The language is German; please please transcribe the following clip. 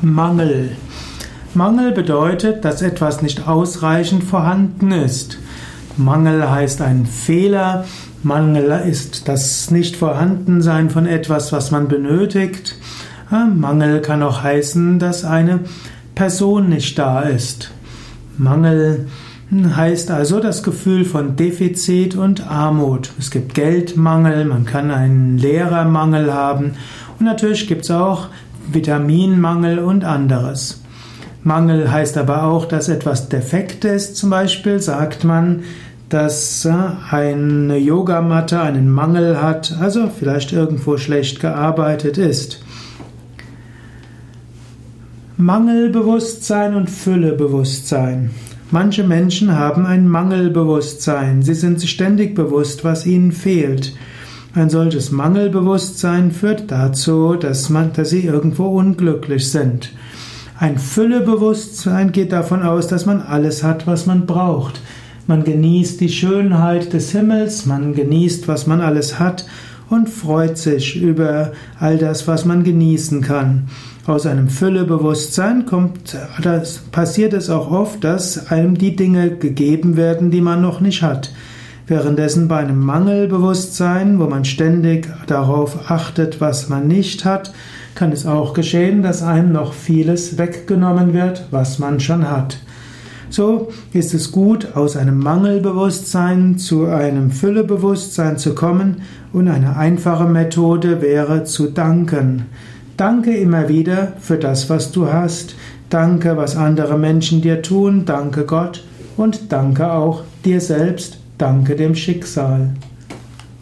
Mangel. Mangel bedeutet, dass etwas nicht ausreichend vorhanden ist. Mangel heißt ein Fehler. Mangel ist das Nicht-Vorhandensein von etwas, was man benötigt. Mangel kann auch heißen, dass eine Person nicht da ist. Mangel heißt also das Gefühl von Defizit und Armut. Es gibt Geldmangel, man kann einen Lehrermangel haben und natürlich gibt es auch Vitaminmangel und anderes. Mangel heißt aber auch, dass etwas defekt ist. Zum Beispiel sagt man, dass äh, eine Yogamatte einen Mangel hat, also vielleicht irgendwo schlecht gearbeitet ist. Mangelbewusstsein und Füllebewusstsein. Manche Menschen haben ein Mangelbewusstsein. Sie sind sich ständig bewusst, was ihnen fehlt. Ein solches Mangelbewusstsein führt dazu, dass, man, dass sie irgendwo unglücklich sind. Ein Füllebewusstsein geht davon aus, dass man alles hat, was man braucht. Man genießt die Schönheit des Himmels, man genießt, was man alles hat und freut sich über all das, was man genießen kann. Aus einem Füllebewusstsein kommt, das passiert es auch oft, dass einem die Dinge gegeben werden, die man noch nicht hat. Währenddessen bei einem Mangelbewusstsein, wo man ständig darauf achtet, was man nicht hat, kann es auch geschehen, dass einem noch vieles weggenommen wird, was man schon hat. So ist es gut, aus einem Mangelbewusstsein zu einem Füllebewusstsein zu kommen und eine einfache Methode wäre zu danken. Danke immer wieder für das, was du hast. Danke, was andere Menschen dir tun. Danke Gott und danke auch dir selbst Danke dem Schicksal.